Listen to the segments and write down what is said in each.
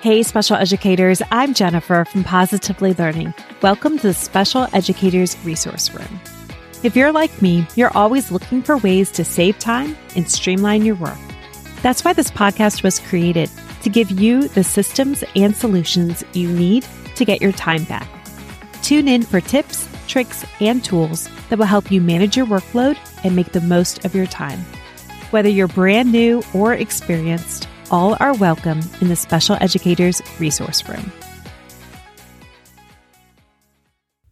Hey, special educators, I'm Jennifer from Positively Learning. Welcome to the Special Educators Resource Room. If you're like me, you're always looking for ways to save time and streamline your work. That's why this podcast was created to give you the systems and solutions you need to get your time back. Tune in for tips, tricks, and tools that will help you manage your workload and make the most of your time. Whether you're brand new or experienced, all are welcome in the Special Educators Resource Room.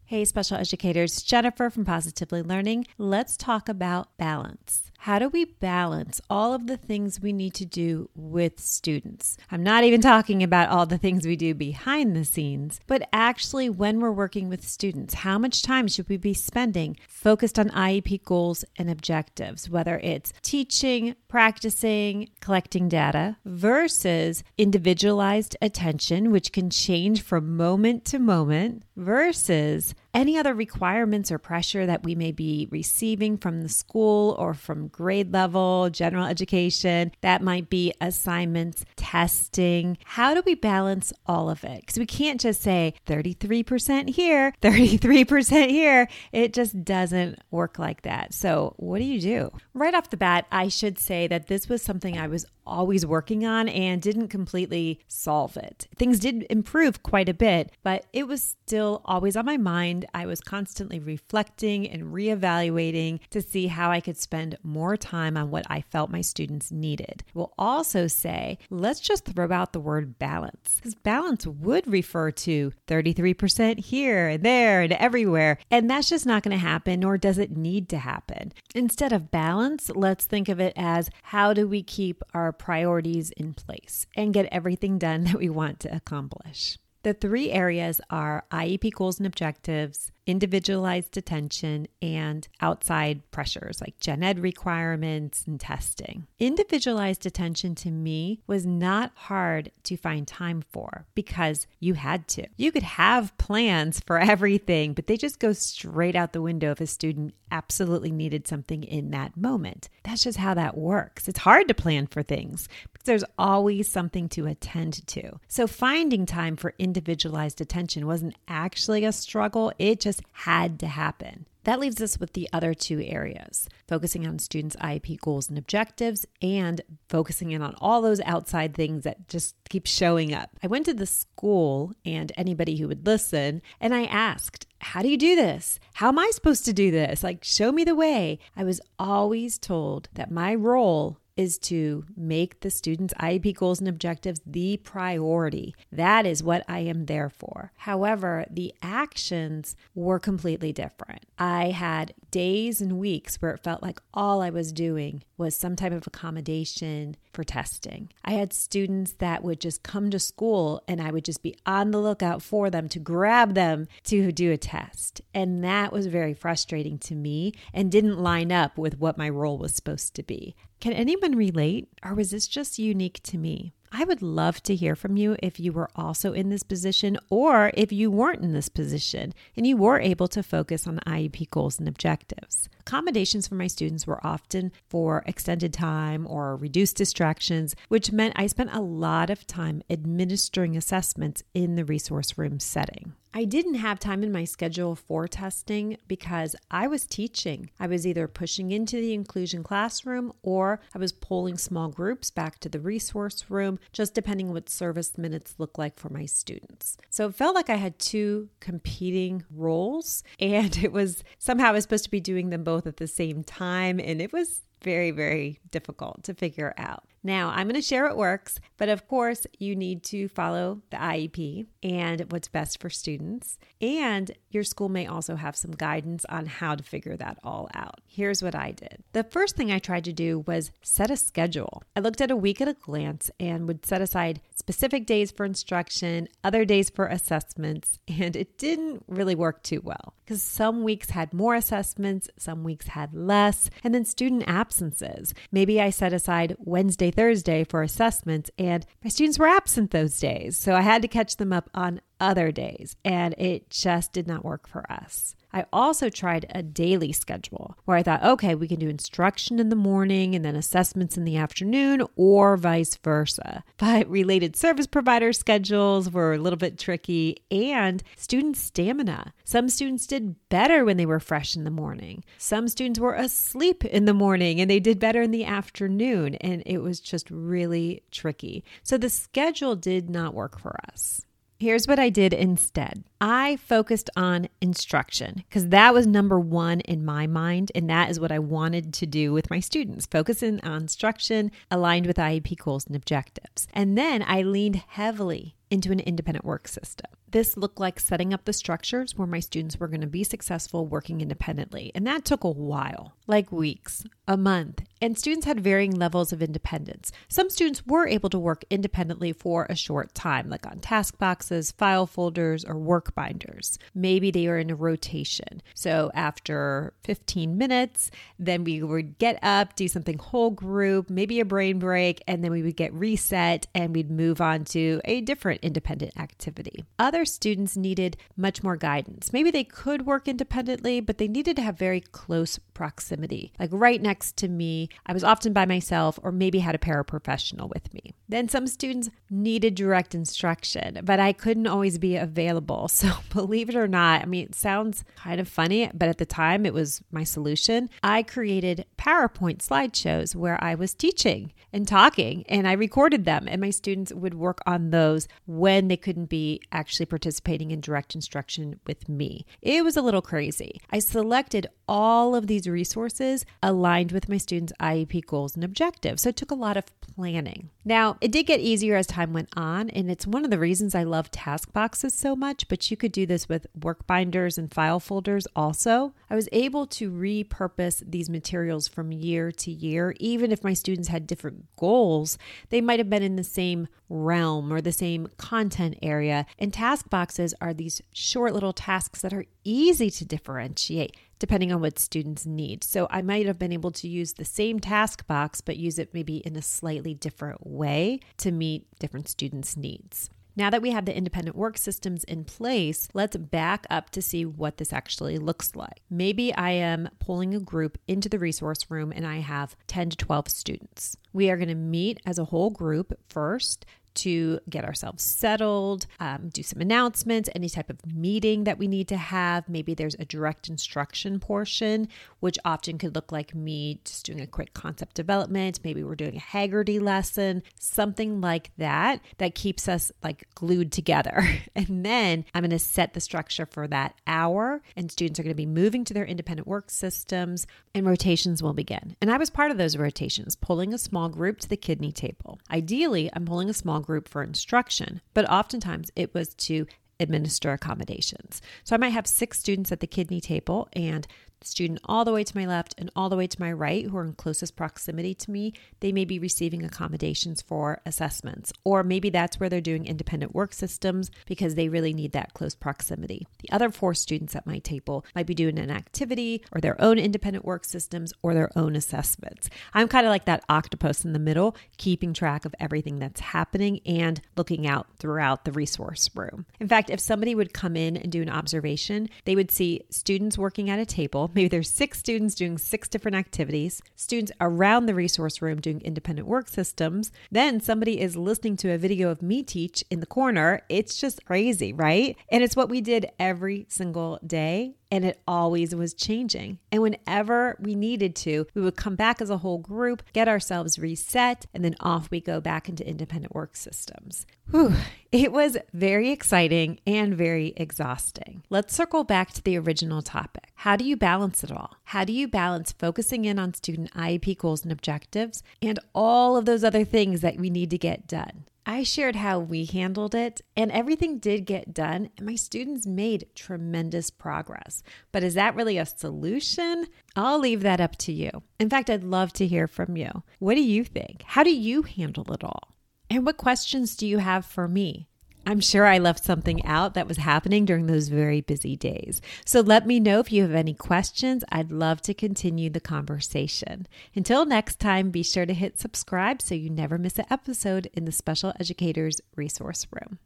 Hey, special educators, Jennifer from Positively Learning. Let's talk about balance. How do we balance all of the things we need to do with students? I'm not even talking about all the things we do behind the scenes, but actually when we're working with students, how much time should we be spending focused on IEP goals and objectives, whether it's teaching, practicing, collecting data versus individualized attention, which can change from moment to moment, versus any other requirements or pressure that we may be receiving from the school or from grade level, general education. That might be assignments, testing. How do we balance all of it? Because we can't just say 33% here, 33% here. It just doesn't work like that. So, what do you do? Right off the bat, I should say that this was something I was always working on and didn't completely solve it. Things did improve quite a bit, but it was still always on my mind. I was constantly reflecting and reevaluating to see how I could spend more time on what I felt my students needed. We'll also say, let's just throw out the word balance, because balance would refer to 33% here and there and everywhere. And that's just not going to happen, nor does it need to happen. Instead of balance, let's think of it as how do we keep our priorities in place and get everything done that we want to accomplish. The three areas are IEP goals and objectives, individualized attention, and outside pressures like gen ed requirements and testing. Individualized attention to me was not hard to find time for because you had to. You could have plans for everything, but they just go straight out the window if a student absolutely needed something in that moment. That's just how that works. It's hard to plan for things because there's always something to attend to. So finding time for individualized attention wasn't actually a struggle, it just had to happen. That leaves us with the other two areas focusing on students' IEP goals and objectives and focusing in on all those outside things that just keep showing up. I went to the school and anybody who would listen, and I asked, How do you do this? How am I supposed to do this? Like, show me the way. I was always told that my role is to make the students' IEP goals and objectives the priority. That is what I am there for. However, the actions were completely different. I had days and weeks where it felt like all I was doing was some type of accommodation for testing. I had students that would just come to school and I would just be on the lookout for them to grab them to do a test. And that was very frustrating to me and didn't line up with what my role was supposed to be. Can anyone relate, or was this just unique to me? I would love to hear from you if you were also in this position or if you weren't in this position and you were able to focus on IEP goals and objectives. Accommodations for my students were often for extended time or reduced distractions, which meant I spent a lot of time administering assessments in the resource room setting. I didn't have time in my schedule for testing because I was teaching. I was either pushing into the inclusion classroom or I was pulling small groups back to the resource room, just depending what service minutes look like for my students. So it felt like I had two competing roles and it was somehow I was supposed to be doing them both at the same time and it was very, very difficult to figure out. Now, I'm going to share what works, but of course, you need to follow the IEP and what's best for students. And your school may also have some guidance on how to figure that all out. Here's what I did the first thing I tried to do was set a schedule. I looked at a week at a glance and would set aside specific days for instruction, other days for assessments, and it didn't really work too well because some weeks had more assessments, some weeks had less, and then student absences. Maybe I set aside Wednesday, Thursday for assessments, and my students were absent those days. So I had to catch them up on other days, and it just did not work for us. I also tried a daily schedule where I thought, okay, we can do instruction in the morning and then assessments in the afternoon, or vice versa. But related service provider schedules were a little bit tricky, and student stamina. Some students did better when they were fresh in the morning. Some students were asleep in the morning and they did better in the afternoon, and it was just really tricky. So the schedule did not work for us. Here's what I did instead. I focused on instruction because that was number one in my mind. And that is what I wanted to do with my students, focusing on instruction aligned with IEP goals and objectives. And then I leaned heavily into an independent work system. This looked like setting up the structures where my students were going to be successful working independently. And that took a while, like weeks, a month. And students had varying levels of independence. Some students were able to work independently for a short time, like on task boxes, file folders, or work binders. Maybe they were in a rotation. So after 15 minutes, then we would get up, do something whole group, maybe a brain break, and then we would get reset and we'd move on to a different independent activity. Other students needed much more guidance. Maybe they could work independently, but they needed to have very close proximity, like right next to me. I was often by myself, or maybe had a paraprofessional with me. Then some students needed direct instruction, but I couldn't always be available. So believe it or not, I mean, it sounds kind of funny, but at the time it was my solution. I created PowerPoint slideshows where I was teaching and talking, and I recorded them, and my students would work on those when they couldn't be actually participating in direct instruction with me. It was a little crazy. I selected all of these resources aligned with my students' IEP goals and objectives. So it took a lot of planning. Now, it did get easier as time went on, and it's one of the reasons I love task boxes so much, but you could do this with work binders and file folders also. I was able to repurpose these materials from year to year, even if my students had different goals, they might have been in the same realm or the same content area. And task boxes are these short little tasks that are easy to differentiate depending on what students need. So I might have been able to use the same task box, but use it maybe in a slightly different way to meet different students' needs. Now that we have the independent work systems in place, let's back up to see what this actually looks like. Maybe I am pulling a group into the resource room and I have 10 to 12 students. We are going to meet as a whole group first to get ourselves settled, um, do some announcements, any type of meeting that we need to have. Maybe there's a direct instruction portion, which often could look like me just doing a quick concept development. Maybe we're doing a Heggerty lesson, something like that, that keeps us like glued together. And then I'm going to set the structure for that hour, and students are going to be moving to their independent work systems, and rotations will begin. And I was part of those rotations, pulling a small group to the kidney table. Ideally, I'm pulling a small group for instruction, but oftentimes it was to administer accommodations. So I might have six students at the kidney table and student all the way to my left and all the way to my right who are in closest proximity to me, they may be receiving accommodations for assessments. Or maybe that's where they're doing independent work systems because they really need that close proximity. The other four students at my table might be doing an activity or their own independent work systems or their own assessments. I'm kind of like that octopus in the middle, keeping track of everything that's happening and looking out throughout the resource room. In fact, if somebody would come in and do an observation, they would see students working at a table Maybe there's six students doing six different activities, students around the resource room doing independent work systems. Then somebody is listening to a video of me teach in the corner. It's just crazy, right? And it's what we did every single day and it always was changing. And whenever we needed to, we would come back as a whole group, get ourselves reset, and then off we go back into independent work systems. Whew, it was very exciting and very exhausting. Let's circle back to the original topic. How do you balance it all? How do you balance focusing in on student IEP goals and objectives and all of those other things that we need to get done? I shared how we handled it, and everything did get done, and my students made tremendous progress. But is that really a solution? I'll leave that up to you. In fact, I'd love to hear from you. What do you think? How do you handle it all? And what questions do you have for me? I'm sure I left something out that was happening during those very busy days. So let me know if you have any questions. I'd love to continue the conversation. Until next time, be sure to hit subscribe so you never miss an episode in the Special Educators Resource Room.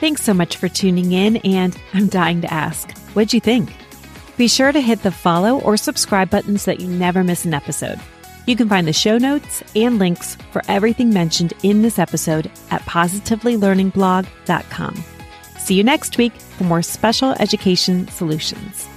Thanks so much for tuning in, and I'm dying to ask, what'd you think? Be sure to hit the follow or subscribe buttons so that you never miss an episode. You can find the show notes and links for everything mentioned in this episode at positivelylearningblog.com. See you next week for more special education solutions.